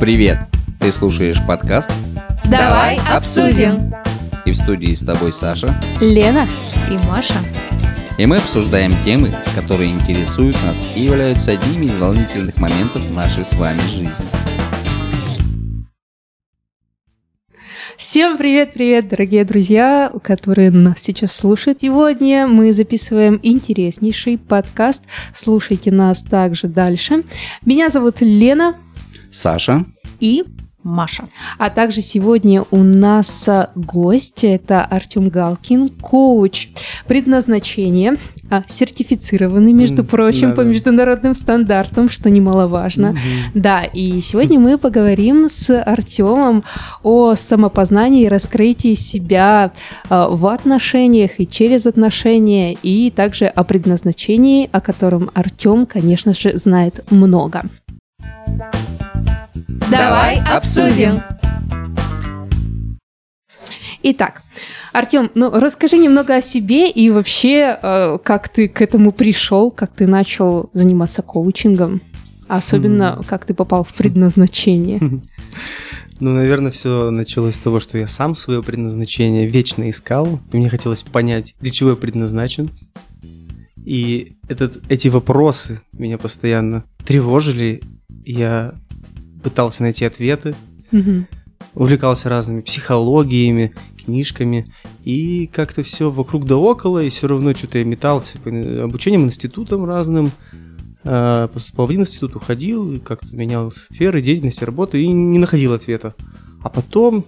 Привет! Ты слушаешь подкаст Давай обсудим. и в студии с тобой Саша. Лена и Маша. И мы обсуждаем темы, которые интересуют нас и являются одними из волнительных моментов нашей с вами жизни. Всем привет-привет, дорогие друзья, которые нас сейчас слушают. Сегодня мы записываем интереснейший подкаст. Слушайте нас также дальше. Меня зовут Лена Саша, и Маша. А также сегодня у нас а, гость, это Артем Галкин, коуч предназначения, а, сертифицированный, между прочим, по да-да. международным стандартам, что немаловажно. Да, и сегодня мы поговорим с Артемом о самопознании и раскрытии себя а, в отношениях и через отношения, и также о предназначении, о котором Артем, конечно же, знает много. Давай обсудим. Итак, Артем, ну расскажи немного о себе и вообще, э, как ты к этому пришел, как ты начал заниматься коучингом, а особенно как ты попал в предназначение. Ну, наверное, все началось с того, что я сам свое предназначение вечно искал, и мне хотелось понять, для чего я предназначен. И этот, эти вопросы меня постоянно тревожили. Я пытался найти ответы, Мгм. увлекался разными психологиями, книжками, и как-то все вокруг да около, и все равно что-то я метался по обучением институтам разным, а, поступал в один институт, уходил, и как-то менял сферы деятельности, работы, и не находил ответа. А потом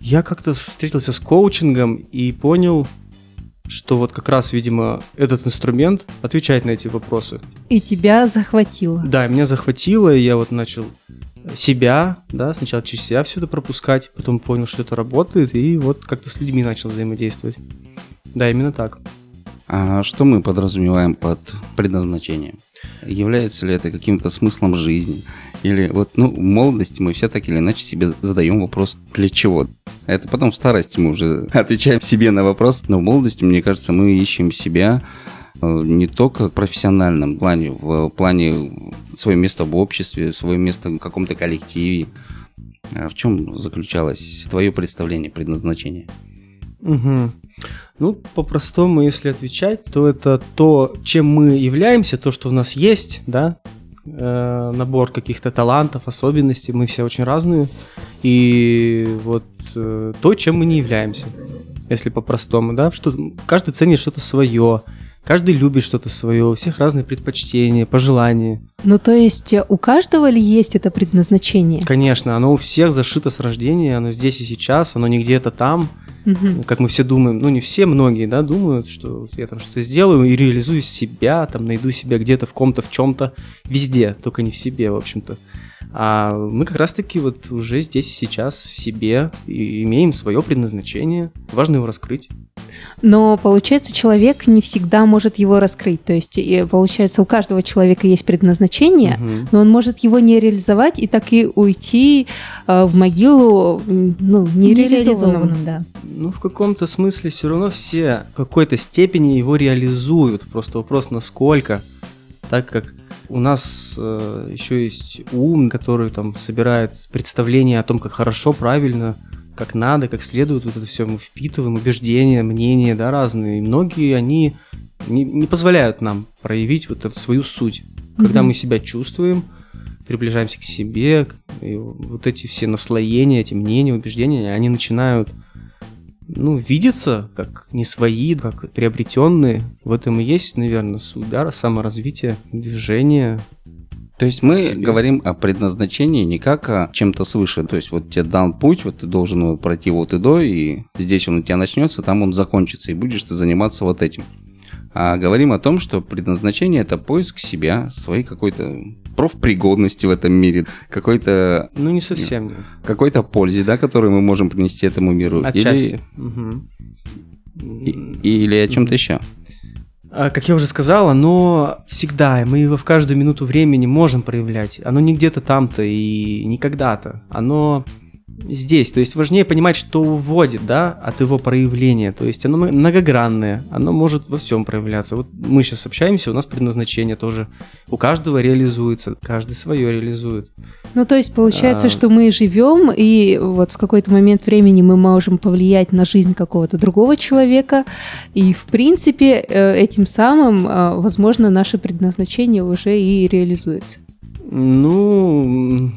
я как-то встретился с коучингом и понял, что вот как раз, видимо, этот инструмент отвечает на эти вопросы. И тебя захватило. Да, меня захватило, и я вот начал себя, да, сначала через себя все это пропускать, потом понял, что это работает, и вот как-то с людьми начал взаимодействовать. Да, именно так. а что мы подразумеваем под предназначением? Является ли это каким-то смыслом жизни? Или вот, ну, в молодости мы все так или иначе себе задаем вопрос, для чего? Это потом в старости мы уже отвечаем себе на вопрос. Но в молодости, мне кажется, мы ищем себя э, не только в профессиональном плане, в плане свое место в обществе, свое место в каком-то коллективе. А в чем заключалось твое представление предназначения? Мгм. Ну, по-простому, если отвечать, то это то, чем мы являемся, то, что у нас есть, да, э, набор каких-то талантов, особенностей, мы все очень разные, и вот э, то, чем мы не являемся, если по-простому, да, что каждый ценит что-то свое, каждый любит что-то свое, у всех разные предпочтения, пожелания. Ну, то есть э, у каждого ли есть это предназначение? Конечно, оно у всех зашито с рождения, оно здесь и сейчас, оно не где-то там, Мгм. как мы все думаем, ну не все, многие, да, думают, что я там что-то сделаю и реализую себя, там найду себя где-то в ком-то, в чем-то, везде, только не в себе, в общем-то. А мы как раз-таки вот уже здесь и сейчас в себе и имеем свое предназначение, важно его раскрыть. Но получается, человек не всегда может его раскрыть. То есть, и получается, у каждого человека есть предназначение, Мгм. но он может его не реализовать и так и уйти э, в могилу, ну, нереализованным. Нереализованным, да. Ну, в каком-то смысле все равно все в какой-то степени его реализуют. Просто вопрос, насколько. Так как у нас э, еще есть ум, который там собирает представление о том, как хорошо, правильно, как надо, как следует. Вот это все мы впитываем, убеждения, мнения, да, разные. И многие, они не, не позволяют нам проявить вот эту свою суть. Когда Мгм. мы себя чувствуем, приближаемся к себе, и вот эти все наслоения, эти мнения, убеждения, они начинают ну, видятся как не свои, как приобретенные. В этом и есть, наверное, суть, да, саморазвитие, движение. То есть мы Себе. говорим о предназначении не как о чем-то свыше. То есть вот тебе дан путь, вот ты должен его пройти вот и до, и здесь он у тебя начнется, там он закончится, и будешь ты заниматься вот этим. А говорим о том, что предназначение – это поиск себя, своей какой-то профпригодности в этом мире, какой-то Ну, не совсем. какой-то пользе, да, которую мы можем принести этому миру. Отчасти. Или, и- или о чем-то еще. А, Как я уже сказал, оно всегда, мы его в каждую минуту времени можем проявлять. Оно не где-то там-то и не когда-то. Оно здесь. То есть важнее понимать, что уводит, да, от его проявления. То есть оно многогранное, оно может во всем проявляться. Вот мы сейчас общаемся, у нас предназначение тоже у каждого реализуется, каждый свое реализует. Ну, то есть получается, а... что мы живем, и вот в какой-то момент времени мы можем повлиять на жизнь какого-то другого человека, и, в принципе, э, этим самым, э, возможно, наше предназначение уже и реализуется. Ну,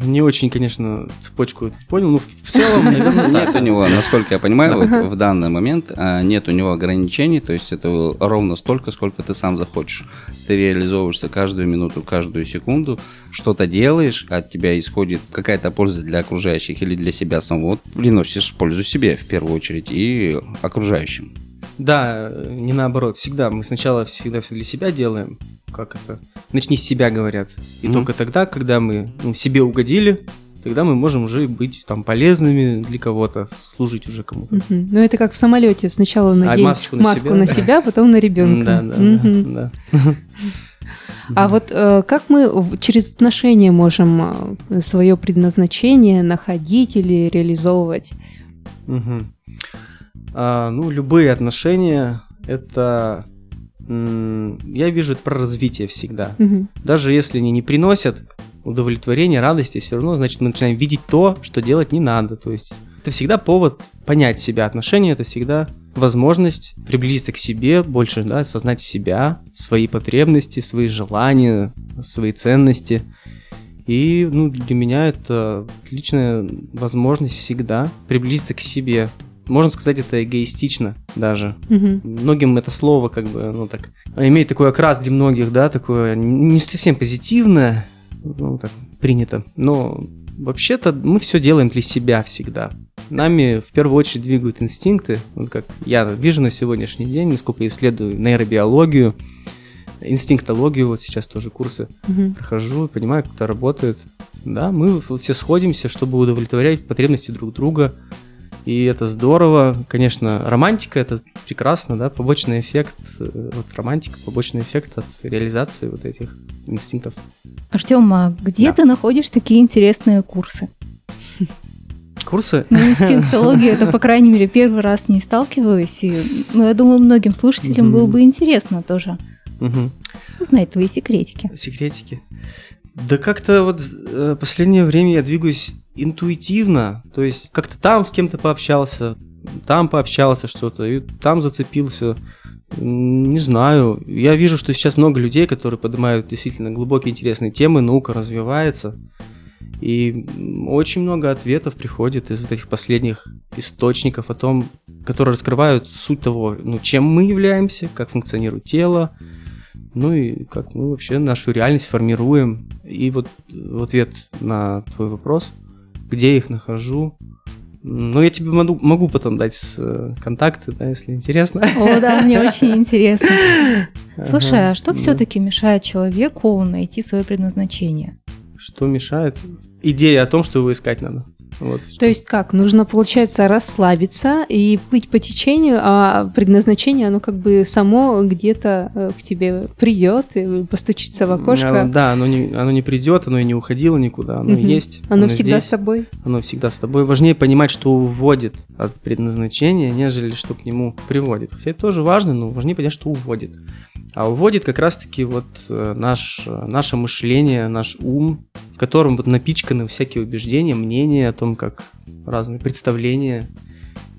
не очень, конечно, цепочку понял, но в целом, наверное, Нет у него, насколько я понимаю, вот в данный момент а, нет у него ограничений, то есть это ровно столько, сколько ты сам захочешь. Ты реализовываешься каждую минуту, каждую секунду, что-то делаешь, от тебя исходит какая-то польза для окружающих или для себя самого, приносишь пользу себе в первую очередь и окружающим. Да, не наоборот. Всегда мы сначала всегда все для себя делаем. Как это? Начни с себя, говорят. И mm-hmm. только тогда, когда мы ну, себе угодили, тогда мы можем уже быть там полезными для кого-то, служить уже кому-то. Mm-hmm. Ну это как в самолете. Сначала надень а, маску, на, маску себя, на себя, потом на ребенка. Да, да, да. да. А вот э, как мы через отношения можем э, свое предназначение находить или реализовывать? Угу. А, ну, любые отношения это я вижу это про развитие всегда. Угу. Даже если они не приносят удовлетворения, радости, все равно, значит, мы начинаем видеть то, что делать не надо. То есть это всегда повод понять себя. Отношения это всегда возможность приблизиться к себе, больше да, осознать себя, свои потребности, свои желания, свои ценности. И ну, для меня это отличная возможность всегда приблизиться к себе, можно сказать, это эгоистично даже. Угу. Многим это слово как бы, ну так, имеет такой окрас для многих, да, такое не совсем позитивное, ну так принято. Но вообще-то мы все делаем для себя всегда. Нами в первую очередь двигают инстинкты, вот как я вижу на сегодняшний день, насколько исследую нейробиологию, инстинктологию, вот сейчас тоже курсы угу. прохожу, понимаю, как это работает. Да, мы все сходимся, чтобы удовлетворять потребности друг друга, и это здорово. Конечно, романтика это прекрасно, да, побочный эффект, э, вот романтика, побочный эффект от реализации вот этих инстинктов. Артем, а где да. ты находишь такие интересные курсы? Курсы? На инстинктологию это, по крайней мере, первый раз не сталкиваюсь. И, ну, я думаю, многим слушателям было бы интересно тоже узнать твои секретики. Секретики. Да как-то вот э, последнее время я двигаюсь интуитивно, то есть как-то там с кем-то пообщался, там пообщался что-то, и там зацепился. Не знаю. Я вижу, что сейчас много людей, которые поднимают действительно глубокие интересные темы, наука развивается. И очень много ответов приходит из вот этих последних источников о том, которые раскрывают суть того, ну, чем мы являемся, как функционирует тело, ну и как мы вообще нашу реальность формируем. И вот в ответ на твой вопрос, где я их нахожу, ну, я тебе могу, могу потом дать э, контакты, да, если интересно. О, да, мне очень интересно. Слушай, а что все-таки мешает человеку найти свое предназначение? Что мешает? Идея о том, что его искать надо. Вот, То есть как? Нужно, получается, расслабиться и плыть по течению, а предназначение, оно как бы само где-то э, к тебе придет и постучится в окошко. Оно, да, оно не, оно не придет, оно и не уходило никуда, оно угу. есть. Оно, оно всегда здесь, с тобой. Оно всегда с тобой. Важнее понимать, что уводит от предназначения, нежели что к нему приводит. Хотя это тоже важно, но важнее понять, что уводит. А уводит как раз-таки вот э, наш, э, наше мышление, наш ум, котором вот напичканы всякие убеждения, мнения о том, как разные представления.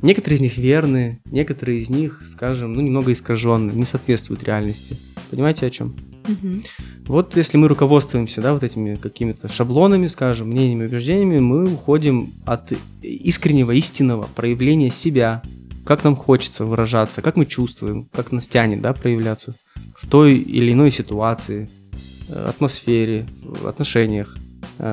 Некоторые из них верны, некоторые из них, скажем, ну немного искаженные, не соответствуют реальности. Понимаете о чем? Угу. Вот если мы руководствуемся, да, вот этими какими-то шаблонами, скажем, мнениями, убеждениями, мы уходим от искреннего, истинного проявления себя, как нам хочется выражаться, как мы чувствуем, как нас тянет, да, проявляться в той или иной ситуации, э, атмосфере, отношениях,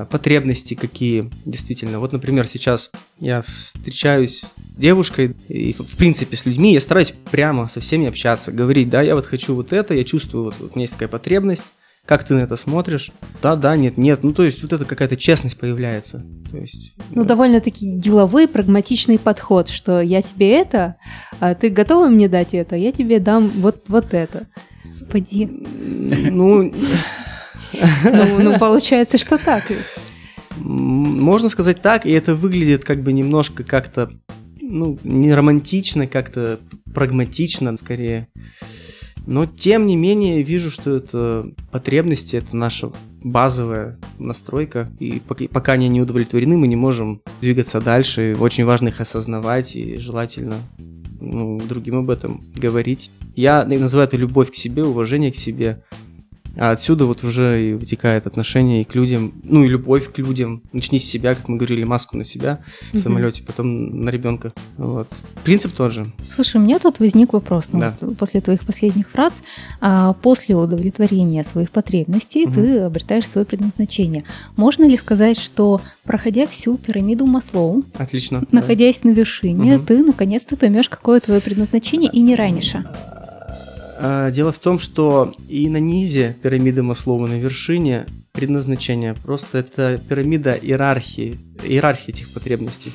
потребности какие действительно. Вот, например, сейчас я встречаюсь с девушкой и, в принципе, с людьми, я стараюсь прямо со всеми общаться, говорить, да, я вот хочу вот это, я чувствую, вот, вот у меня есть такая потребность, как ты на это смотришь? Да, да, нет, нет. Ну, то есть вот это какая-то честность появляется. То есть, ну, да. довольно-таки деловой, прагматичный подход, что я тебе это, а ты готова мне дать это, я тебе дам вот, вот это. Господи. Ну... ну... Ну, получается, что так. Можно сказать так, и это выглядит как бы немножко как-то, ну, не романтично, как-то прагматично скорее. Но тем не менее вижу, что это потребности, это наша базовая настройка, и пока они не удовлетворены, мы не можем двигаться дальше. Очень важно их осознавать и желательно ну, другим об этом говорить. Я называю это любовь к себе, уважение к себе. А отсюда вот уже и вытекает отношение и к людям, ну и любовь к людям. Начни с себя, как мы говорили, маску на себя в mm-hmm. самолете, потом на ребенка. Вот. Принцип тот же. Слушай, у меня тут возник вопрос. Ну, да. вот после твоих последних фраз. А, после удовлетворения своих потребностей mm-hmm. ты обретаешь свое предназначение. Можно ли сказать, что проходя всю пирамиду Маслоу, Отлично, находясь да. на вершине, mm-hmm. ты наконец-то поймешь, какое твое предназначение и не раньше? А, дело в том, что и на низе пирамиды Маслоу, на вершине предназначения. Просто это пирамида иерархии, иерархии этих потребностей.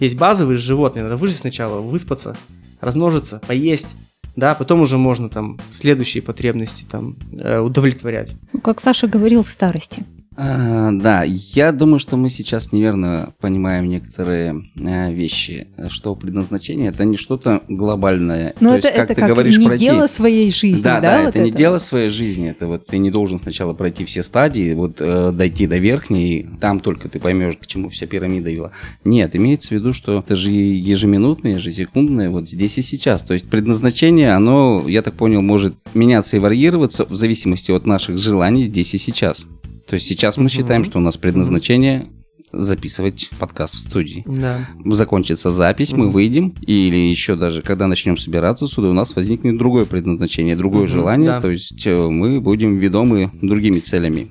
Есть базовые животные, надо выжить сначала, выспаться, размножиться, поесть, да, потом уже можно там следующие потребности там э, удовлетворять. Ну, как Саша говорил в старости. А, да, я думаю, что мы сейчас неверно понимаем некоторые а, вещи, что предназначение это не что-то глобальное. Но То это, есть, как это ты как говоришь, не пройти... дело своей жизни, да? Да, да, вот это, это не дело своей жизни. Это вот ты не должен сначала пройти все стадии, вот э, дойти до верхней, там только ты поймешь, к чему вся пирамида вела. Нет, имеется в виду, что это же ежеминутное, ежесекундное, вот здесь и сейчас. То есть предназначение, оно, я так понял, может меняться и варьироваться в зависимости от наших желаний здесь и сейчас. То есть сейчас мы считаем, что у нас предназначение записывать подкаст в студии. Да. Закончится запись, мы выйдем, или еще даже когда начнем собираться сюда, у нас возникнет другое предназначение, другое желание, да. то есть э, мы будем ведомы другими целями.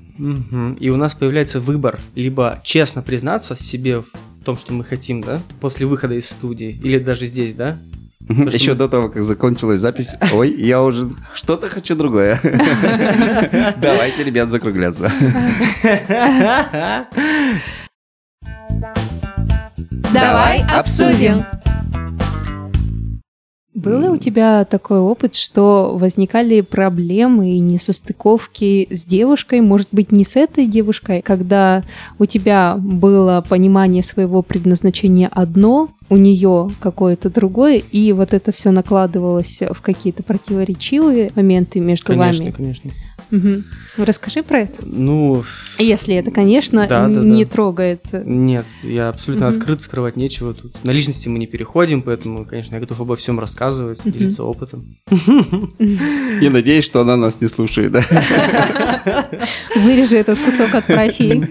И у нас появляется выбор, либо честно признаться себе в том, что мы хотим, да, после выхода из студии, или даже здесь, да, еще до того, как закончилась запись, ой, я уже что-то хочу другое. Давайте, ребят, закругляться. Давай обсудим. Был ли у тебя такой опыт, что возникали проблемы и несостыковки с девушкой, может быть, не с этой девушкой, когда у тебя было понимание своего предназначения одно, у нее какое-то другое, и вот это все накладывалось в какие-то противоречивые моменты между конечно, вами? Конечно, конечно. Угу. Расскажи про это. Ну, если это, конечно, да, да, не да. трогает. Нет, я абсолютно угу. открыт, скрывать нечего тут. На личности мы не переходим, поэтому, конечно, я готов обо всем рассказывать, угу. делиться опытом. И надеюсь, что она нас не слушает, да? Вырежи этот кусок от профи.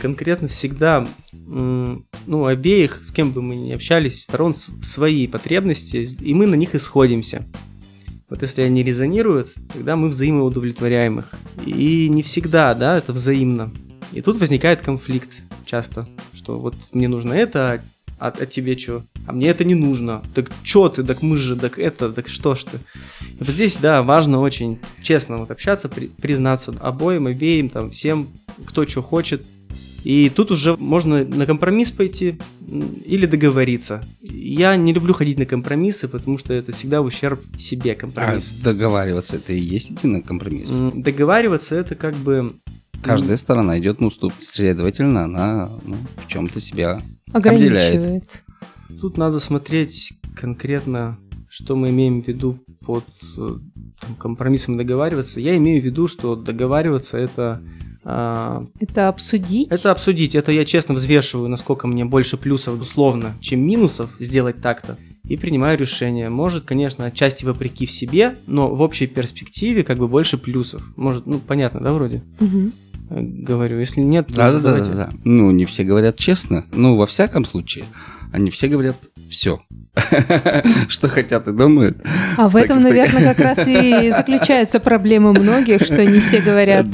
Конкретно всегда, ну, обеих, с кем бы мы ни общались, сторон свои потребности, и мы на них исходимся. Вот если они резонируют, тогда мы взаимоудовлетворяем их. И не всегда, да, это взаимно. И тут возникает конфликт часто, что вот мне нужно это, а, а тебе что? А мне это не нужно. Так что ты, так мы же, так это, так что ж ты? И вот здесь, да, важно очень честно вот общаться, при, признаться обоим, обеим, там, всем, кто что хочет, и тут уже можно на компромисс пойти или договориться. Я не люблю ходить на компромиссы, потому что это всегда в ущерб себе компромисс. А договариваться это и есть идти на компромисс? Договариваться это как бы... Каждая сторона идет на уступ, следовательно, она ну, в чем-то себя ограничивает. Обделяет. Тут надо смотреть конкретно, что мы имеем в виду под э, там, компромиссом договариваться. Я имею в виду, что договариваться это это обсудить? Это обсудить. Это я честно взвешиваю, насколько мне больше плюсов, условно, чем минусов сделать так-то. И принимаю решение. Может, конечно, отчасти вопреки в себе, но в общей перспективе как бы больше плюсов. Может, ну, понятно, да, вроде? Угу. Говорю, если нет, то да, да, да, да, да. Ну, не все говорят честно. Ну, во всяком случае, они все говорят все. что хотят и думают. А в этом, наверное, как раз и заключается проблема многих, что не все говорят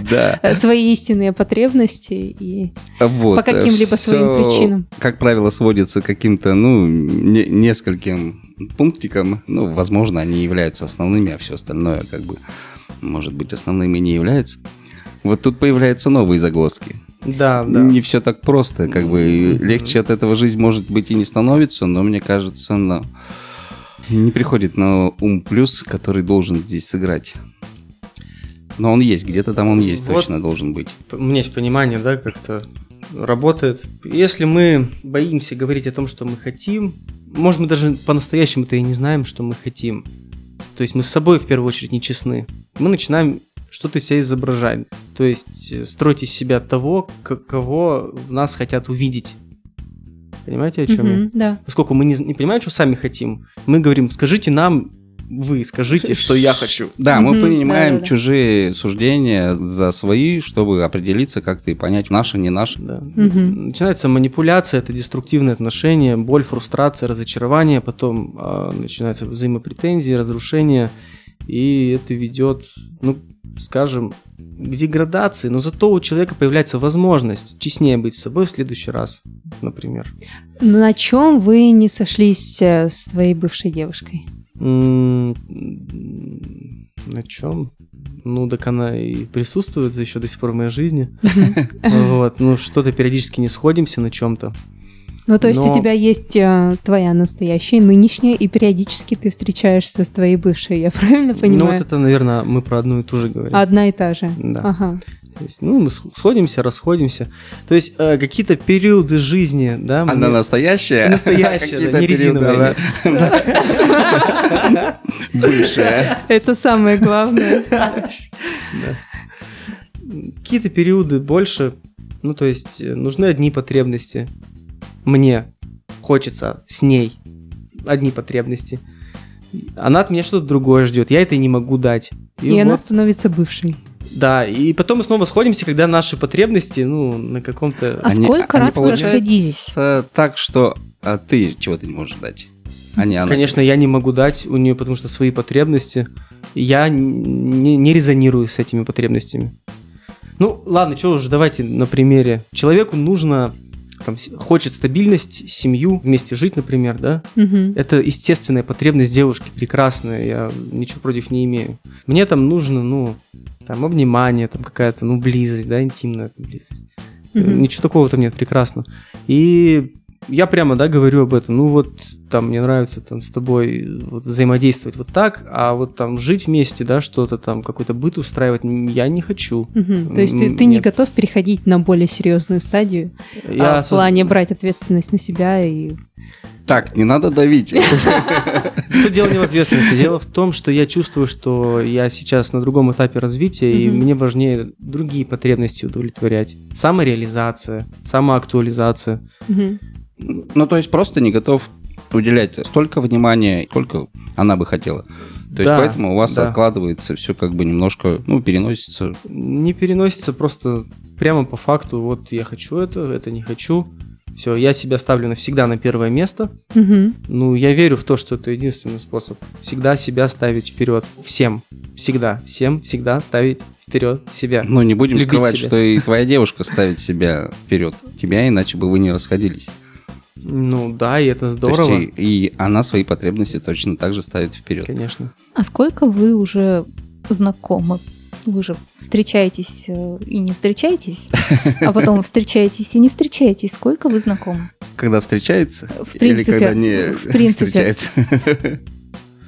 свои истинные потребности и по каким-либо своим причинам. Как правило, сводится к каким-то, ну, нескольким пунктикам. Ну, возможно, они являются основными, а все остальное, как бы, может быть, основными не являются. Вот тут появляются новые загвоздки. Да, да. Не все так просто, как бы легче от этого жизнь может быть и не становится, но мне кажется, но не приходит на ум плюс, который должен здесь сыграть. Но он есть, где-то там он есть, вот точно должен быть. У меня есть понимание, да, как-то работает. Если мы боимся говорить о том, что мы хотим, может, мы даже по-настоящему-то и не знаем, что мы хотим. То есть мы с собой в первую очередь не честны. Мы начинаем что-то себя изображать. То есть э, строить из себя того, кого в нас хотят увидеть. Понимаете, о чем mm-hmm, я? Да. Поскольку мы не, не понимаем, что сами хотим, мы говорим, скажите нам, вы скажите, что я хочу. Да, мы принимаем чужие суждения за свои, чтобы определиться как-то и понять, наше, не наше. Начинается манипуляция, это деструктивные отношения, боль, фрустрация, разочарование, потом а, начинаются взаимопретензии, разрушения, и это ведет, ну, скажем, к деградации, но зато у человека появляется возможность честнее быть с собой в следующий раз, например. На чем вы не сошлись э, с твоей бывшей девушкой? На чем? Ну, так она и присутствует еще до сих пор в моей жизни. Вот, ну, что-то периодически не сходимся на чем-то. Ну, то есть Но... у тебя есть э, твоя настоящая, нынешняя, и периодически ты встречаешься с твоей бывшей, я правильно понимаю? Ну, вот это, наверное, мы про одну и ту же говорим. Одна и та же? Да. Ага. То есть, ну, мы сходимся, расходимся. То есть э, какие-то периоды жизни, да. Она настоящая? Настоящая, да, не резиновая. Бывшая. Это самое главное. Какие-то периоды больше, ну, то есть э, нужны одни потребности. Мне хочется с ней одни потребности. Она от меня что-то другое ждет. Я это не могу дать. И, и вот... она становится бывшей. Да, и потом мы снова сходимся, когда наши потребности, ну, на каком-то... А они, сколько они раз вы расходились? так, что а ты чего-то не можешь дать. А не она. Конечно, я не могу дать у нее, потому что свои потребности. Я не, не резонирую с этими потребностями. Ну, ладно, что уже, давайте на примере. Человеку нужно там, хочет стабильность, семью, вместе жить, например, да, угу. это естественная потребность девушки, прекрасная, я ничего против не имею. Мне там нужно, ну, там, обнимание, там какая-то, ну, близость, да, интимная близость. Угу. Ничего такого там нет, прекрасно. И я прямо, да, говорю об этом. Ну вот, там, мне нравится там с тобой вот, взаимодействовать вот так, а вот там жить вместе, да, что-то там, какой-то быт устраивать, я не хочу. Угу. То есть ты, ты не готов переходить на более серьезную стадию, я а, в плане брать ответственность на себя и... Так, не надо давить. Тут дело не в ответственности. Дело в том, что я чувствую, что я сейчас на другом этапе развития, и мне важнее другие потребности удовлетворять. Самореализация, самоактуализация. Ну, то есть просто не готов уделять столько внимания, сколько она бы хотела. То да, есть поэтому у вас да. откладывается все как бы немножко, ну, переносится. Не переносится, просто прямо по факту, вот я хочу это, это не хочу. Все, я себя ставлю навсегда на первое место. Угу. Ну, я верю в то, что это единственный способ. Всегда себя ставить вперед. Всем. Всегда. Всем всегда ставить вперед себя. Ну, не будем Любить скрывать, себя. что и твоя девушка ставит себя вперед. Тебя, иначе бы вы не расходились. Ну да, и это здорово. То есть, и, и она свои потребности точно так же ставит вперед. Конечно. А сколько вы уже знакомы? Вы же встречаетесь э, и не встречаетесь, а потом встречаетесь и не встречаетесь. Сколько вы знакомы? Когда встречается? В принципе, или когда не в принципе. встречается?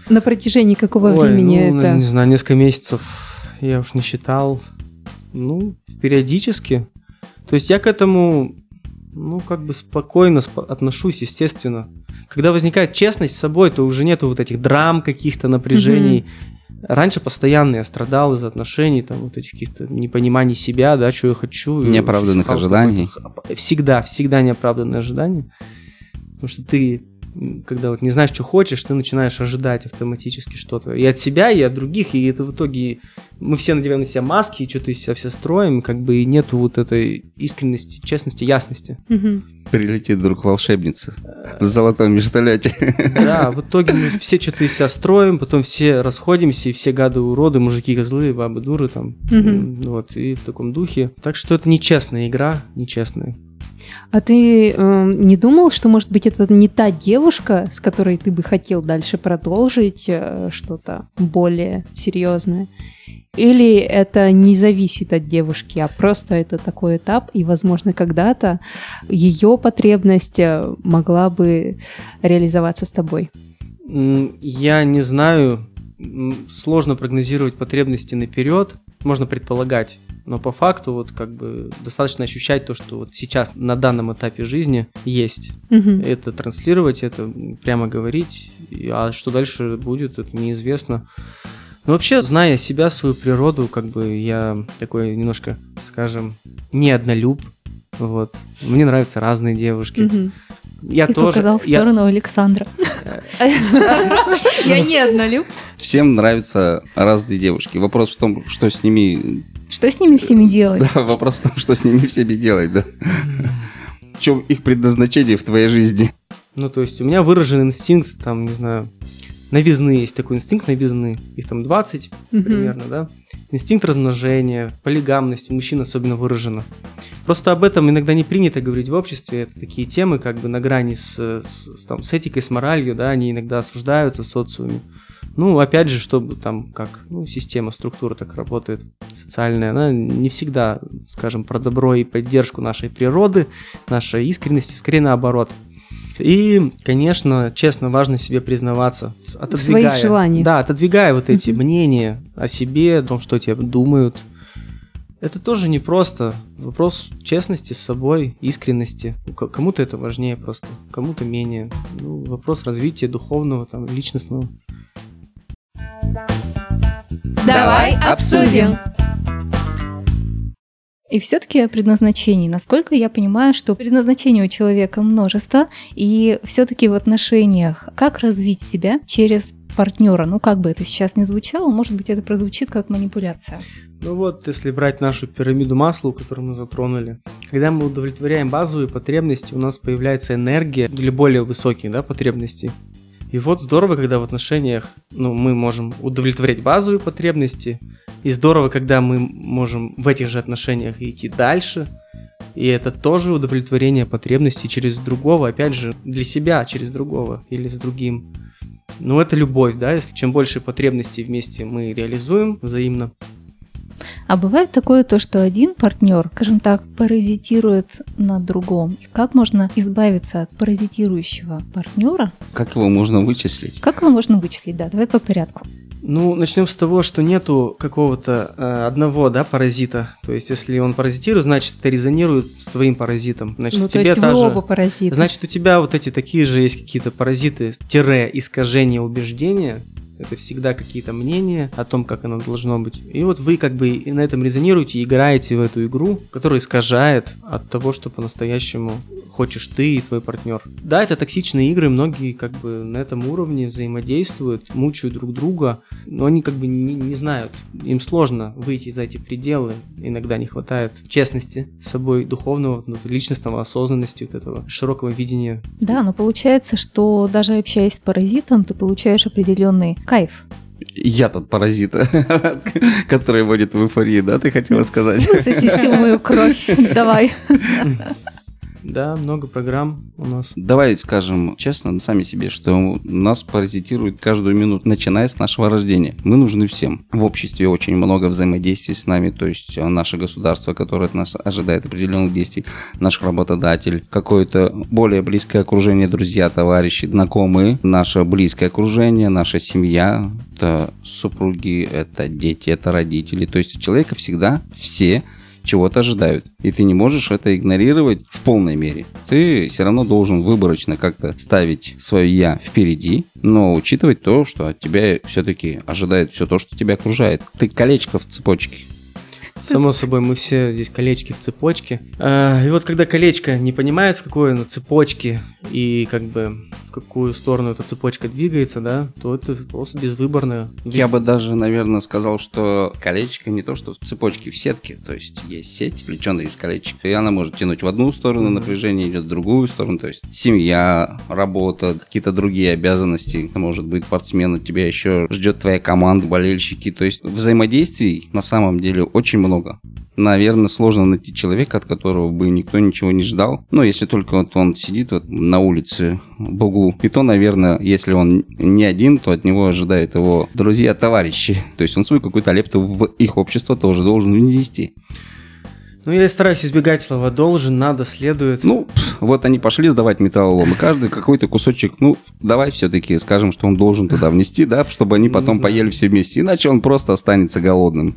На протяжении какого Ой, времени ну, это? Не знаю, несколько месяцев. Я уж не считал. Ну, периодически. То есть я к этому ну, как бы спокойно отношусь, естественно. Когда возникает честность с собой, то уже нету вот этих драм каких-то напряжений. Mm-hmm. Раньше постоянно я страдал из отношений, там, вот этих каких-то непониманий себя, да, что я хочу. Неоправданных ожиданий. Всегда, всегда неоправданные ожидания. Потому что ты когда вот не знаешь, что хочешь, ты начинаешь ожидать автоматически что-то. И от себя, и от других, и это в итоге мы все надеваем на себя маски, и что-то из себя все строим, как бы и нету вот этой искренности, честности, ясности. Угу. Прилетит вдруг волшебница в золотом междолете. Да, в итоге мы все что-то из себя строим, потом все расходимся, и все гады уроды, мужики козлы, бабы дуры там. Угу. Вот, и в таком духе. Так что это нечестная игра, нечестная. А ты э, не думал, что, может быть, это не та девушка, с которой ты бы хотел дальше продолжить э, что-то более серьезное? Или это не зависит от девушки, а просто это такой этап, и, возможно, когда-то ее потребность э, могла бы реализоваться с тобой? Я не знаю, сложно прогнозировать потребности наперед, можно предполагать. Но по факту вот как бы достаточно ощущать то, что вот сейчас на данном этапе жизни есть. Угу. Это транслировать, это прямо говорить. А что дальше будет, это неизвестно. Но вообще, зная себя, свою природу, как бы я такой немножко, скажем, не однолюб. Вот. Мне нравятся разные девушки. Угу. Я и тоже. показал в сторону я... Александра. Я не однолюб. Всем нравятся разные девушки. Вопрос в том, что с ними... Что с ними всеми делать? Да, вопрос в том, что с ними всеми делать, да. В чем их предназначение в твоей жизни? Ну, то есть у меня выражен инстинкт, там, не знаю, новизны, есть такой инстинкт новизны, их там 20 угу. примерно, да. Инстинкт размножения, полигамность у мужчин особенно выражена. Просто об этом иногда не принято говорить в обществе, это такие темы как бы на грани с, с, там, с этикой, с моралью, да, они иногда осуждаются в социуме. Ну, опять же, чтобы там, как ну, система, структура так работает, социальная, она не всегда, скажем, про добро и поддержку нашей природы, нашей искренности, скорее наоборот – и, конечно, честно, важно себе признаваться. Отодвигая, своих желаниях. Да, отодвигая вот эти uh-huh. мнения о себе, о том, что тебе думают. Это тоже не просто вопрос честности с собой, искренности. Кому-то это важнее просто, кому-то менее. Ну, вопрос развития духовного, там, личностного. Давай обсудим. И все-таки о предназначении. Насколько я понимаю, что предназначение у человека множество, и все-таки в отношениях, как развить себя через партнера, ну как бы это сейчас не звучало, может быть это прозвучит как манипуляция. Ну вот, если брать нашу пирамиду масла, которую мы затронули, когда мы удовлетворяем базовые потребности, у нас появляется энергия для более высоких да, потребностей. И вот здорово, когда в отношениях ну, мы можем удовлетворять базовые потребности, и здорово, когда мы можем в этих же отношениях идти дальше, и это тоже удовлетворение потребностей через другого, опять же, для себя, через другого или с другим. Ну, это любовь, да, если чем больше потребностей вместе мы реализуем взаимно, а бывает такое то, что один партнер, скажем так, паразитирует на другом. И как можно избавиться от паразитирующего партнера? Как его можно вычислить? Как его можно вычислить, да, давай по порядку. Ну, начнем с того, что нету какого-то э, одного, да, паразита. То есть, если он паразитирует, значит, это резонирует с твоим паразитом. Значит, ну, то есть вы оба паразиты. Значит, у тебя вот эти такие же есть какие-то паразиты, тире, искажения убеждения, это всегда какие-то мнения о том, как оно должно быть. И вот вы как бы на этом резонируете, играете в эту игру, которая искажает от того, что по-настоящему хочешь ты и твой партнер. Да, это токсичные игры, многие как бы на этом уровне взаимодействуют, мучают друг друга, но они как бы не, не знают, им сложно выйти за эти пределы, иногда не хватает честности с собой, духовного, личностного, осознанности, вот этого широкого видения. Да, но получается, что даже общаясь с паразитом, ты получаешь определенный кайф. Я тот паразит, который вводит в эйфорию, да, ты хотела сказать? Высоси всю мою кровь, давай. Да, много программ у нас. Давай скажем честно сами себе, что нас паразитирует каждую минуту, начиная с нашего рождения. Мы нужны всем. В обществе очень много взаимодействий с нами, то есть э, наше государство, которое от нас ожидает определенных действий, наш работодатель, какое-то более близкое окружение, друзья, товарищи, знакомые, наше близкое окружение, наша семья, это супруги, это дети, это родители. То есть у человека всегда все чего-то ожидают. И ты не можешь это игнорировать в полной мере. Ты все равно должен выборочно как-то ставить свое «я» впереди, но учитывать то, что от тебя все-таки ожидает все то, что тебя окружает. Ты колечко в цепочке. Само собой, мы все здесь колечки в цепочке. А, и вот когда колечко не понимает, в какой оно цепочке, и как бы какую сторону эта цепочка двигается, да, то это просто безвыборно. Я бы даже, наверное, сказал, что колечко не то, что в цепочке, в сетке. То есть есть сеть, плетеная из колечек, и она может тянуть в одну сторону, напряжение идет в другую сторону. То есть семья, работа, какие-то другие обязанности. Может быть, спортсмен, у тебя еще ждет твоя команда, болельщики. То есть взаимодействий на самом деле очень много. Наверное, сложно найти человека, от которого бы никто ничего не ждал. Но если только вот он сидит вот на улице в углу. И то, наверное, если он не один, то от него ожидают его друзья, товарищи. То есть он свою какую-то лепту в их общество тоже должен внести. Ну, я стараюсь избегать слова «должен», «надо», «следует». Ну, вот они пошли сдавать металлолом, и каждый какой-то кусочек, ну, давай все-таки скажем, что он должен туда внести, да, чтобы они потом поели все вместе, иначе он просто останется голодным.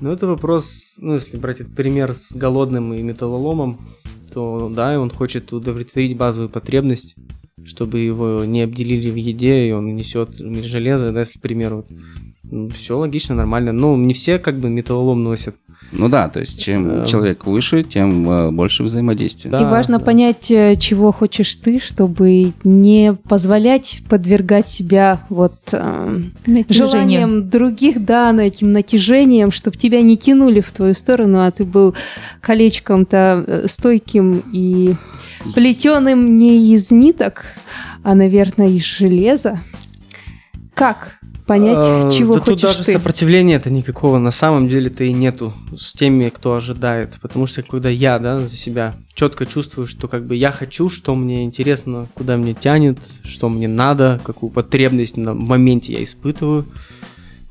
Ну, это вопрос, ну, если брать этот пример с голодным и металлоломом, то да, он хочет удовлетворить базовую потребность, чтобы его не обделили в еде, и он несет железо, да, если, к примеру, все логично, нормально. Ну, не все как бы металлолом носят. Ну да, то есть чем э, человек выше, тем э, больше взаимодействия. Да, и важно да. понять, э, чего хочешь ты, чтобы не позволять подвергать себя вот э, желаниям других, да, на этим натяжением, чтобы тебя не тянули в твою сторону, а ты был колечком-то стойким и плетеным не из ниток, а, наверное, из железа. Как понять, а, чего да хочешь тут даже ты. сопротивления-то никакого на самом деле-то и нету с теми, кто ожидает. Потому что когда я, да, за себя четко чувствую, что как бы я хочу, что мне интересно, куда мне тянет, что мне надо, какую потребность на моменте я испытываю,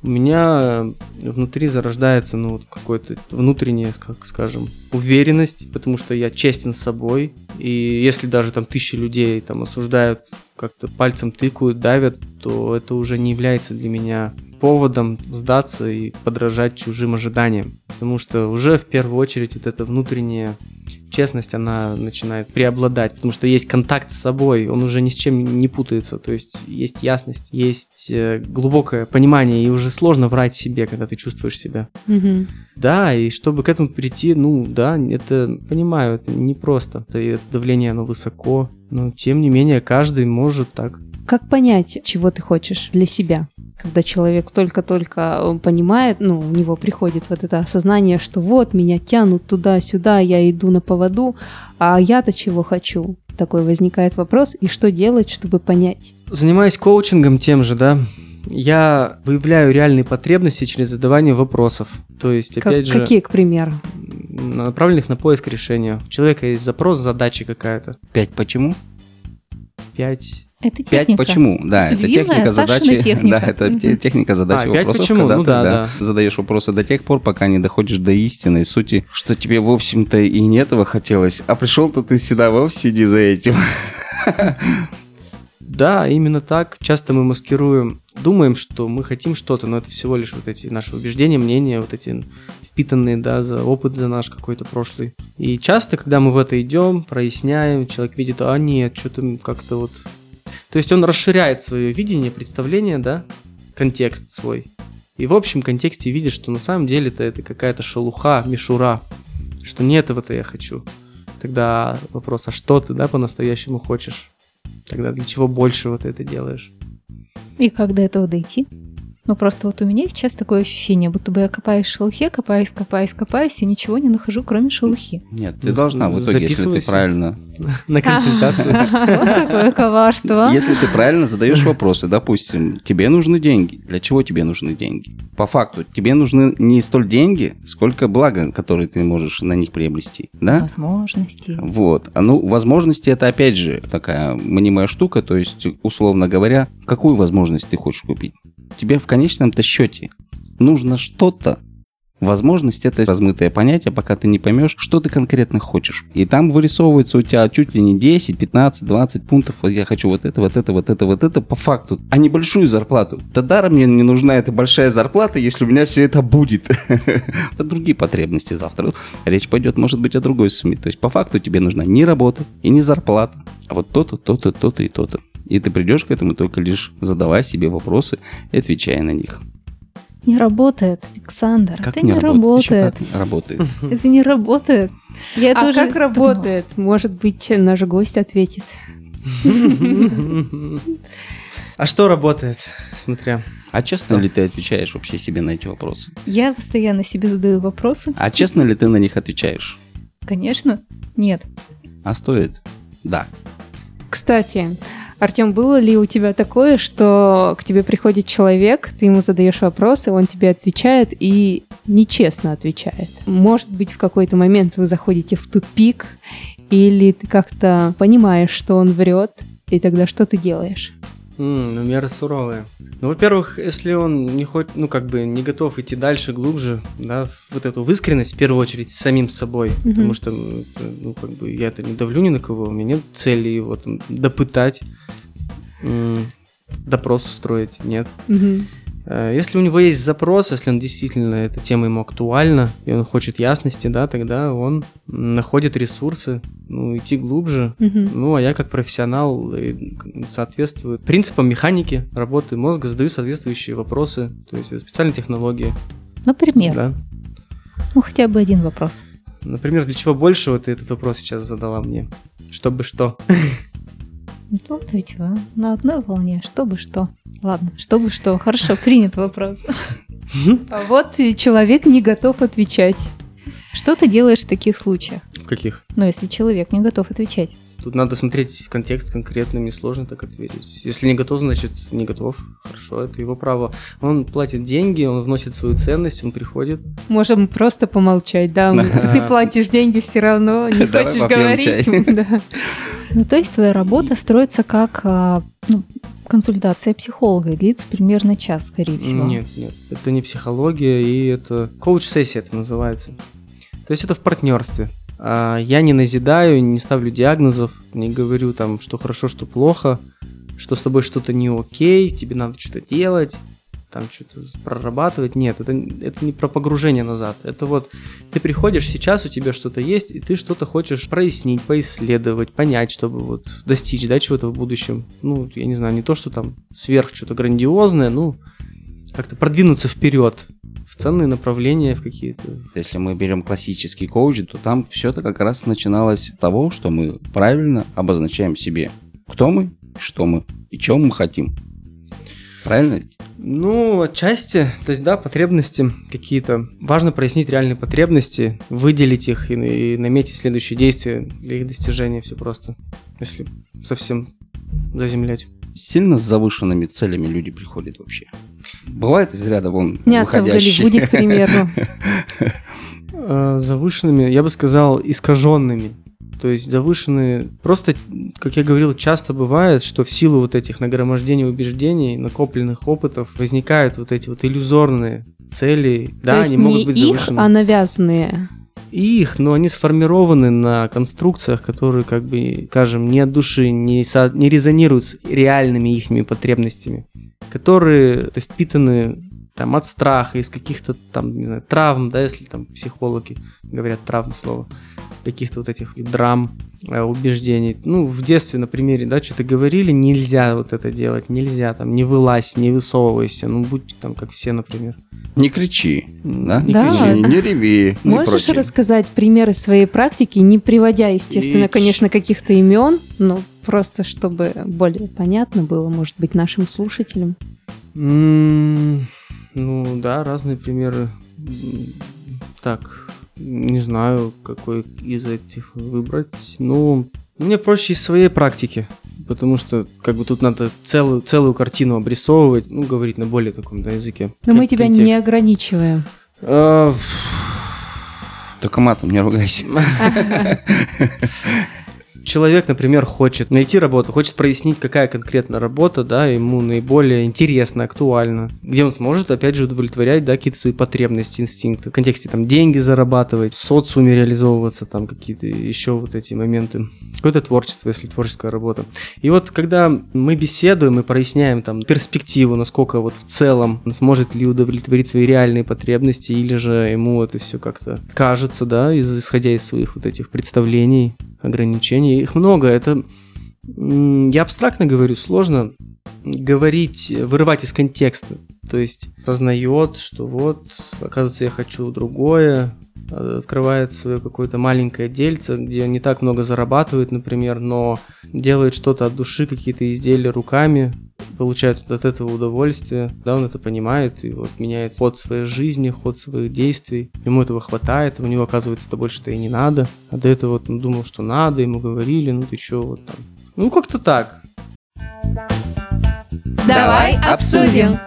у меня внутри зарождается, ну, вот какое-то внутренняя, как скажем, уверенность, потому что я честен с собой, и если даже там тысячи людей там осуждают, как-то пальцем тыкают, давят, то это уже не является для меня поводом сдаться и подражать чужим ожиданиям. Потому что уже в первую очередь вот эта внутренняя честность, она начинает преобладать, потому что есть контакт с собой, он уже ни с чем не путается, то есть есть ясность, есть э, глубокое понимание, и уже сложно врать себе, когда ты чувствуешь себя. Угу. Да, и чтобы к этому прийти, ну да, это, понимаю, это непросто, это давление, оно высоко, но тем не менее каждый может так. Как понять, чего ты хочешь для себя? когда человек только-только э, понимает, ну, у него приходит вот это осознание, что вот, меня тянут туда-сюда, я иду на поводу, а я-то чего хочу? Такой возникает вопрос, и что делать, чтобы понять? Занимаясь коучингом тем же, да, я выявляю реальные потребности через задавание вопросов. То есть, опять как, же... Какие, к примеру? Направленных на поиск решения. У человека есть запрос, задача какая-то. Пять почему? Пять это техника. Пять почему? Да, это техника задачи. Техника. Да, это угу. техника задачи а, вопросов, почему? когда ну, ты да, да, да. задаешь вопросы до тех пор, пока не доходишь до истинной сути, что тебе, в общем-то, и не этого хотелось, а пришел-то ты сюда вовсе не за этим. Да, именно так. Часто мы маскируем, думаем, что мы хотим что-то, но это всего лишь вот эти наши убеждения, мнения, вот эти впитанные, да, за опыт за наш какой-то прошлый. И часто, когда мы в это идем, проясняем, человек видит, а нет, что-то как-то вот то есть он расширяет свое видение, представление, да, контекст свой. И в общем контексте видит, что на самом деле это, это какая-то шелуха, мишура, что не этого-то я хочу. Тогда вопрос, а что ты, да, по-настоящему хочешь? Тогда для чего больше вот это делаешь? И как до этого дойти? Ну, просто вот у меня сейчас такое ощущение, будто бы я копаюсь в шелухе, копаюсь, копаюсь, копаюсь, и ничего не нахожу, кроме шелухи. Нет, ты должна в итоге, если ты правильно... На консультацию. Вот такое коварство. Если ты правильно задаешь вопросы, допустим, тебе нужны деньги. Для чего тебе нужны деньги? По факту, тебе нужны не столь деньги, сколько блага, которые ты можешь на них приобрести. Да? Возможности. Вот. А ну, возможности это опять же такая мнимая штука, то есть, условно говоря, какую возможность ты хочешь купить? Тебе в конечном-то счете нужно что-то, Возможность – это размытое понятие, пока ты не поймешь, что ты конкретно хочешь. И там вырисовывается у тебя чуть ли не 10, 15, 20 пунктов. Я хочу вот это, вот это, вот это, вот это по факту, а небольшую зарплату. Да даром мне не нужна эта большая зарплата, если у меня все это будет. Это другие потребности завтра. Речь пойдет, может быть, о другой сумме. То есть по факту тебе нужна не работа и не зарплата, а вот то-то, то-то, то-то и то-то. И ты придешь к этому только лишь задавая себе вопросы и отвечая на них. Не работает, Александр. Как это не, не работает? работает. Как работает? Это не работает. Я а тоже как работает? Может быть, наш гость ответит. А что работает, смотря? А честно ли ты отвечаешь вообще себе на эти вопросы? Я постоянно себе задаю вопросы. А честно ли ты на них отвечаешь? Конечно, нет. А стоит? Да. Кстати, Артем, было ли у тебя такое, что к тебе приходит человек, ты ему задаешь вопросы, он тебе отвечает и нечестно отвечает? Может быть, в какой-то момент вы заходите в тупик, или ты как-то понимаешь, что он врет, и тогда что ты делаешь? Mm, ну, меры суровые. Ну, во-первых, если он не хоть, ну, как бы не готов идти дальше, глубже, да, вот эту в искренность, в первую очередь, с самим собой, mm-hmm. потому что, ну, как бы я это не давлю ни на кого, у меня нет цели его там допытать, м- допрос устроить, нет. Mm-hmm. Э, если у него есть запрос, если он действительно, эта тема ему актуальна, и он хочет ясности, да, тогда он находит ресурсы, ну, идти глубже. Угу. Ну, а я как профессионал соответствую принципам механики работы мозга, задаю соответствующие вопросы, то есть специальные технологии. Например? Да. Ну, хотя бы один вопрос. Например, для чего больше вот ты этот вопрос сейчас задала мне? Чтобы что? Вот ведь вы на одной волне, чтобы что. Ладно, чтобы что. Хорошо, принят вопрос. А вот человек не готов отвечать. Что ты делаешь в таких случаях? В каких? Ну, если человек не готов отвечать. Тут надо смотреть контекст конкретно, мне сложно так ответить. Если не готов, значит не готов. Хорошо, это его право. Он платит деньги, он вносит свою ценность, он приходит. Можем просто помолчать, да. Ты платишь деньги все равно, не хочешь говорить. Ну, то есть твоя работа строится как а, ну, консультация психолога, длится примерно час, скорее всего. Нет, нет, это не психология, и это коуч-сессия это называется. То есть это в партнерстве. А, я не назидаю, не ставлю диагнозов, не говорю там, что хорошо, что плохо, что с тобой что-то не окей, тебе надо что-то делать, там что-то прорабатывать. Нет, это, это не про погружение назад. Это вот ты приходишь сейчас, у тебя что-то есть, и ты что-то хочешь прояснить, поисследовать, понять, чтобы вот достичь, да, чего-то в будущем. Ну, я не знаю, не то, что там сверх что-то грандиозное, ну, как-то продвинуться вперед в ценные направления, в какие-то. Если мы берем классический коуч, то там все это как раз начиналось с того, что мы правильно обозначаем себе, кто мы, что мы и чем мы хотим. Правильно Ну, отчасти, то есть, да, потребности какие-то. Важно прояснить реальные потребности, выделить их и, и наметить следующие действия для их достижения, все просто. Если совсем заземлять. Сильно с завышенными целями люди приходят вообще. Бывает из ряда вон Снятся в Голливуде, к примеру. А, завышенными, я бы сказал, искаженными. То есть завышенные... Просто, как я говорил, часто бывает, что в силу вот этих нагромождений убеждений, накопленных опытов, возникают вот эти вот иллюзорные цели. То да, они могут быть их, завышены. а навязанные. их, но они сформированы на конструкциях, которые, как бы, скажем, не от души, не, со, не резонируют с реальными их потребностями которые впитаны там от страха, из каких-то там, не знаю, травм, да, если там психологи говорят травм слово, каких-то вот этих драм, э, убеждений. Ну, в детстве, на примере, да, что-то говорили, нельзя вот это делать, нельзя, там, не вылазь, не высовывайся, ну, будь там, как все, например. Не кричи, да? Не да. кричи, не реви. Можешь рассказать примеры своей практики, не приводя, естественно, И... конечно, каких-то имен, но Просто чтобы более понятно было, может быть, нашим слушателям. Mm, ну да, разные примеры. Так, не знаю, какой из этих выбрать. Ну, мне проще из своей практики, потому что как бы тут надо целую, целую картину обрисовывать, ну, говорить на более таком да, языке. Но мы тебя контекст. не ограничиваем. А... Только матом не ругайся. человек, например, хочет найти работу, хочет прояснить, какая конкретно работа, да, ему наиболее интересна, актуальна, где он сможет, опять же, удовлетворять, да, какие-то свои потребности, инстинкты, в контексте, там, деньги зарабатывать, в социуме реализовываться, там, какие-то еще вот эти моменты, какое-то творчество, если творческая работа. И вот, когда мы беседуем и проясняем, там, перспективу, насколько вот в целом он сможет ли удовлетворить свои реальные потребности, или же ему это все как-то кажется, да, исходя из своих вот этих представлений, ограничений. Их много. Это, я абстрактно говорю, сложно говорить, вырывать из контекста. То есть познает, что вот, оказывается, я хочу другое, открывает свое какое-то маленькое дельце, где не так много зарабатывает, например, но делает что-то от души, какие-то изделия руками, получает от этого удовольствие, да, он это понимает и вот меняет ход своей жизни, ход своих действий, ему этого хватает, у него оказывается это больше-то и не надо, а до этого вот он думал, что надо, ему говорили, ну ты чё, вот там. Ну как-то так. Давай обсудим.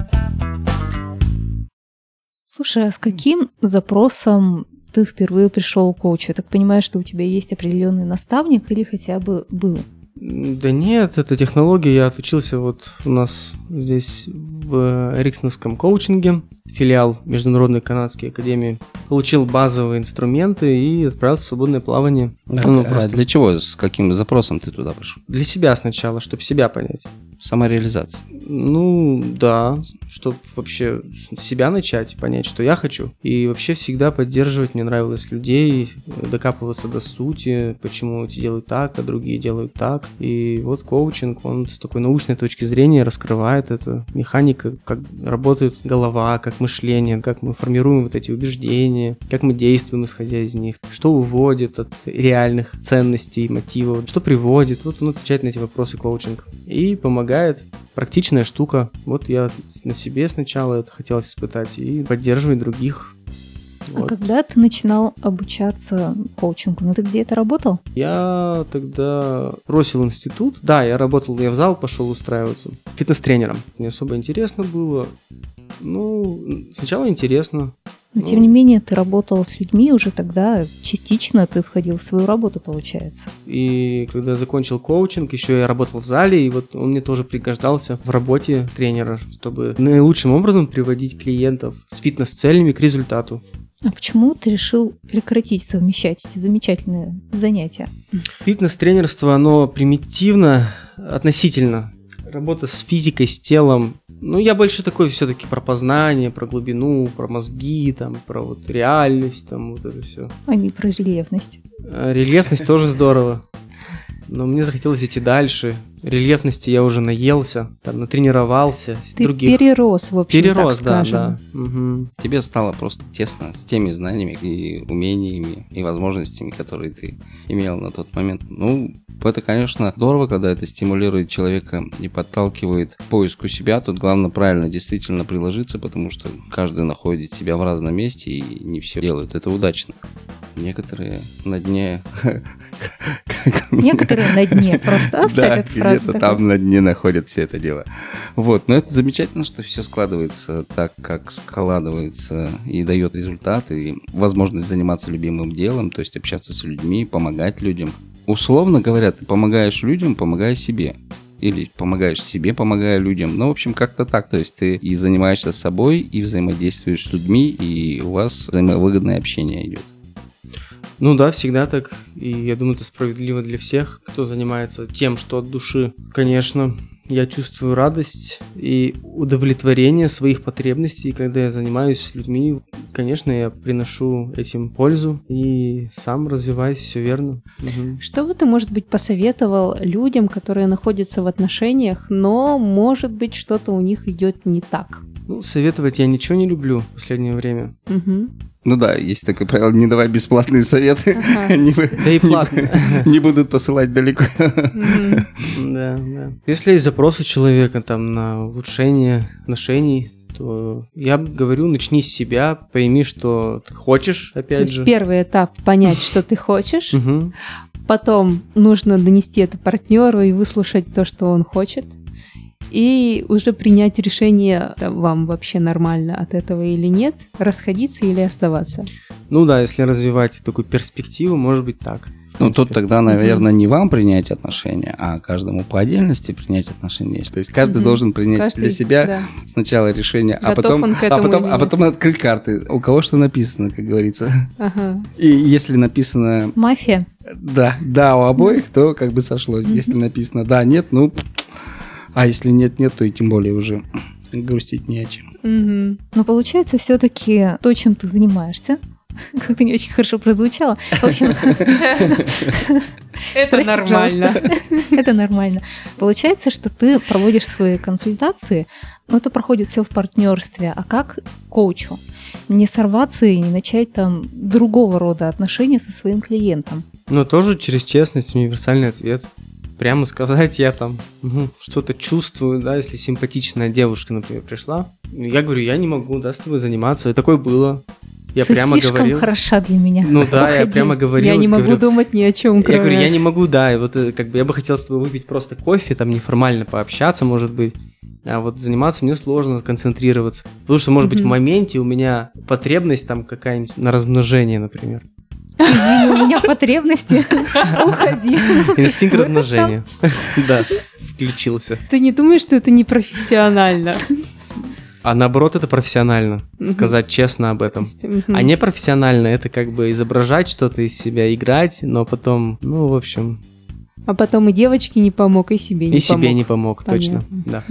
Слушай, а с каким запросом ты впервые пришел к коучу? Я так понимаю, что у тебя есть определенный наставник или хотя бы был? Да нет, это технология. Я отучился вот у нас здесь в Эриксоновском коучинге. Филиал Международной канадской академии, получил базовые инструменты и отправился в свободное плавание. Да, ну, а просто... Для чего? С каким запросом ты туда пошел? Для себя сначала, чтобы себя понять. Самореализация. Ну, да, чтобы вообще себя начать, понять, что я хочу. И вообще всегда поддерживать, мне нравилось людей, докапываться до сути, почему эти делают так, а другие делают так. И вот коучинг, он с такой научной точки зрения раскрывает это. Механика, как работает голова, как мышление, как мы формируем вот эти убеждения, как мы действуем, исходя из них, что уводит от реальных ценностей, мотивов, что приводит. Вот он отвечает на эти вопросы коучинг. И помогает практичная штука. Вот я на себе сначала это хотелось испытать и поддерживать других. А вот. когда ты начинал обучаться коучингу? Ну ты где это работал? Я тогда бросил институт. Да, я работал, я в зал пошел устраиваться. Фитнес-тренером. Не особо интересно было. Ну, сначала интересно. Но, тем не менее, ты работал с людьми уже тогда, частично ты входил в свою работу, получается. И когда закончил коучинг, еще я работал в зале, и вот он мне тоже пригождался в работе тренера, чтобы наилучшим образом приводить клиентов с фитнес-целями к результату. А почему ты решил прекратить совмещать эти замечательные занятия? Фитнес-тренерство, оно примитивно относительно. Работа с физикой, с телом, ну, я больше такой все-таки про познание, про глубину, про мозги, там, про вот реальность, там, вот это все. А не про рельефность. А, рельефность тоже здорово. Но мне захотелось идти дальше. Рельефности я уже наелся, там, натренировался. Ты других. перерос, в общем, Перерос, так да, скажем. да. Угу. Тебе стало просто тесно с теми знаниями и умениями и возможностями, которые ты имел на тот момент. Ну, это, конечно, здорово, когда это стимулирует человека и подталкивает к поиску себя. Тут главное правильно действительно приложиться, потому что каждый находит себя в разном месте и не все делают это удачно. Некоторые на дне... Некоторые на дне просто оставят Да, где-то там на дне находят все это дело. Вот, но это замечательно, что все складывается так, как складывается и дает результаты, и возможность заниматься любимым делом, то есть общаться с людьми, помогать людям условно говоря, ты помогаешь людям, помогая себе. Или помогаешь себе, помогая людям. Ну, в общем, как-то так. То есть ты и занимаешься собой, и взаимодействуешь с людьми, и у вас взаимовыгодное общение идет. Ну да, всегда так. И я думаю, это справедливо для всех, кто занимается тем, что от души. Конечно, я чувствую радость и удовлетворение своих потребностей, когда я занимаюсь людьми. Конечно, я приношу этим пользу и сам развиваюсь, все верно. Угу. Что бы ты, может быть, посоветовал людям, которые находятся в отношениях, но, может быть, что-то у них идет не так? Ну, советовать я ничего не люблю в последнее время. Угу. Ну да, есть такое правило, не давай бесплатные советы. Да и платно. Не будут посылать далеко. Да, да. Если есть запрос у человека там на улучшение отношений, то я говорю, начни с себя, пойми, что ты хочешь, опять же. Первый этап понять, что ты хочешь. Потом нужно донести это партнеру и выслушать то, что он хочет и уже принять решение, вам вообще нормально от этого или нет, расходиться или оставаться. Ну да, если развивать такую перспективу, может быть так. Ну, тут тогда, наверное, не вам принять отношения, а каждому по отдельности принять отношения. То есть каждый должен принять каждый, для себя да. сначала решение, а потом, а потом, а потом открыть карты. У кого что написано, как говорится. Ага. И если написано... Мафия. Да, да, у обоих, то как бы сошлось. Если написано да, нет, ну а если нет-нет, то и тем более уже грустить не о чем. Угу. Но получается все-таки то, чем ты занимаешься, как-то не очень хорошо прозвучало. В общем, это нормально. Это нормально. Получается, что ты проводишь свои консультации, но это проходит все в партнерстве. А как коучу? Не сорваться и не начать там другого рода отношения со своим клиентом. Но тоже через честность универсальный ответ прямо сказать, я там угу, что-то чувствую, да, если симпатичная девушка, например, пришла, я говорю, я не могу, да, с тобой заниматься. И такое было. Я Ты прямо слишком говорил. хороша для меня. Ну да, Уходи. я прямо говорил. Я не могу говорю, думать ни о чем, кроме... Я говорю, я не могу, да, и вот э, как бы я бы хотел с тобой выпить просто кофе, там неформально пообщаться, может быть. А вот заниматься мне сложно концентрироваться. Потому что, может mm-hmm. быть, в моменте у меня потребность там какая-нибудь на размножение, например. Извини, у меня потребности. Уходи. Инстинкт размножения. Да, включился. Ты не думаешь, что это непрофессионально? А наоборот, это профессионально, сказать честно об этом. А не профессионально, это как бы изображать что-то из себя, играть, но потом, ну, в общем... А потом и девочке не помог, и себе не и помог. И себе не помог, Понятно. точно, да.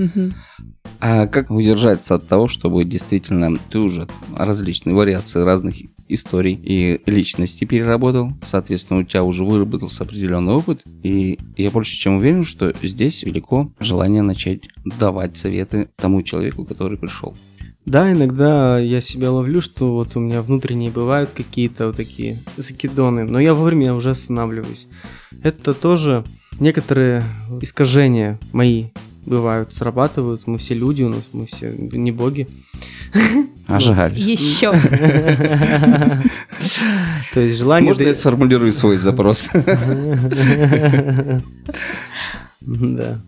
А как удержаться от того, чтобы действительно ты уже различные вариации разных историй и личности переработал, соответственно, у тебя уже выработался определенный опыт, и я больше чем уверен, что здесь велико желание начать давать советы тому человеку, который пришел. Да, иногда я себя ловлю, что вот у меня внутренние бывают какие-то вот такие закидоны, но я вовремя уже останавливаюсь. Это тоже некоторые искажения мои бывают, срабатывают. Мы все люди у нас, мы все не боги. А жаль. Еще. То есть желание... Можно я сформулирую свой запрос? Да.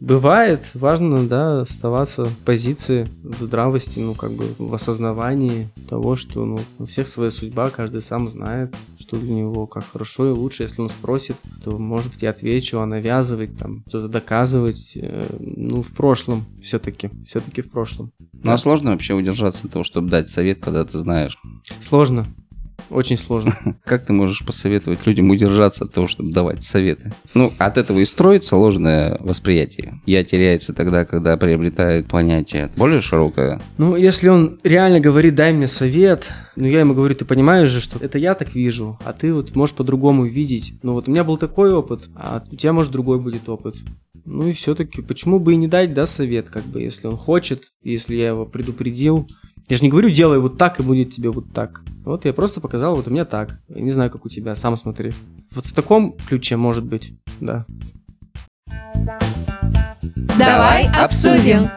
Бывает, важно, да, оставаться в позиции в здравости, ну, как бы в осознавании того, что, ну, у всех своя судьба, каждый сам знает, что для него как хорошо и лучше. Если он спросит, то, может быть, я отвечу, а навязывать, там, что-то доказывать, э, ну, в прошлом все-таки, все-таки в прошлом. Ну, а сложно вообще удержаться от того, чтобы дать совет, когда ты знаешь? Сложно. Очень сложно. Как ты можешь посоветовать людям удержаться от того, чтобы давать советы? Ну, от этого и строится ложное восприятие. Я теряется тогда, когда приобретает понятие более широкое. Ну, если он реально говорит, дай мне совет, ну, я ему говорю, ты понимаешь же, что это я так вижу, а ты вот можешь по-другому видеть. Ну, вот у меня был такой опыт, а у тебя, может, другой будет опыт. Ну и все-таки, почему бы и не дать, да, совет, как бы, если он хочет, если я его предупредил, я же не говорю, делай вот так и будет тебе вот так. Вот я просто показал, вот у меня так. Я не знаю, как у тебя, сам смотри. Вот в таком ключе может быть, да. Давай обсудим.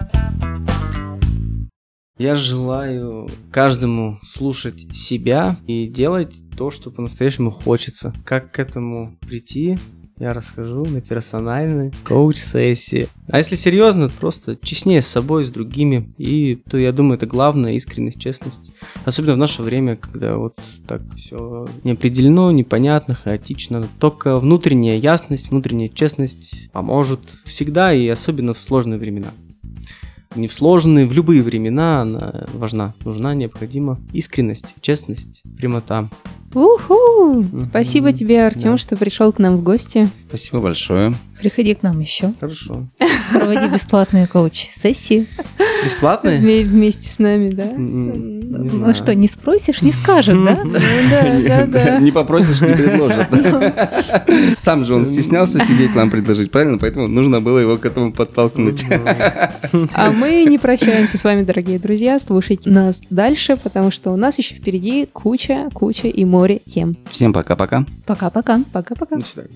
Я желаю каждому слушать себя и делать то, что по-настоящему хочется. Как к этому прийти, я расскажу на персональной коуч-сессии. А если серьезно, просто честнее с собой, с другими. И то, я думаю, это главное, искренность, честность. Особенно в наше время, когда вот так все неопределено, непонятно, хаотично. Только внутренняя ясность, внутренняя честность поможет всегда и особенно в сложные времена не в сложные, в любые времена она важна, нужна, необходима искренность, честность, прямота. Уху! Спасибо тебе, Артем, да. что пришел к нам в гости. Спасибо большое. Приходи к нам еще. Хорошо. Проводи бесплатные коуч-сессии. Бесплатные? Вместе с нами, да. Ну что, не спросишь, не скажет, да? Ну да, да, да. Не попросишь, не предложат. Сам же он стеснялся сидеть нам предложить, правильно? Поэтому нужно было его к этому подтолкнуть. А мы не прощаемся с вами, дорогие друзья. Слушайте нас дальше, потому что у нас еще впереди куча, куча и море тем. Всем пока-пока. Пока-пока. Пока-пока. До свидания.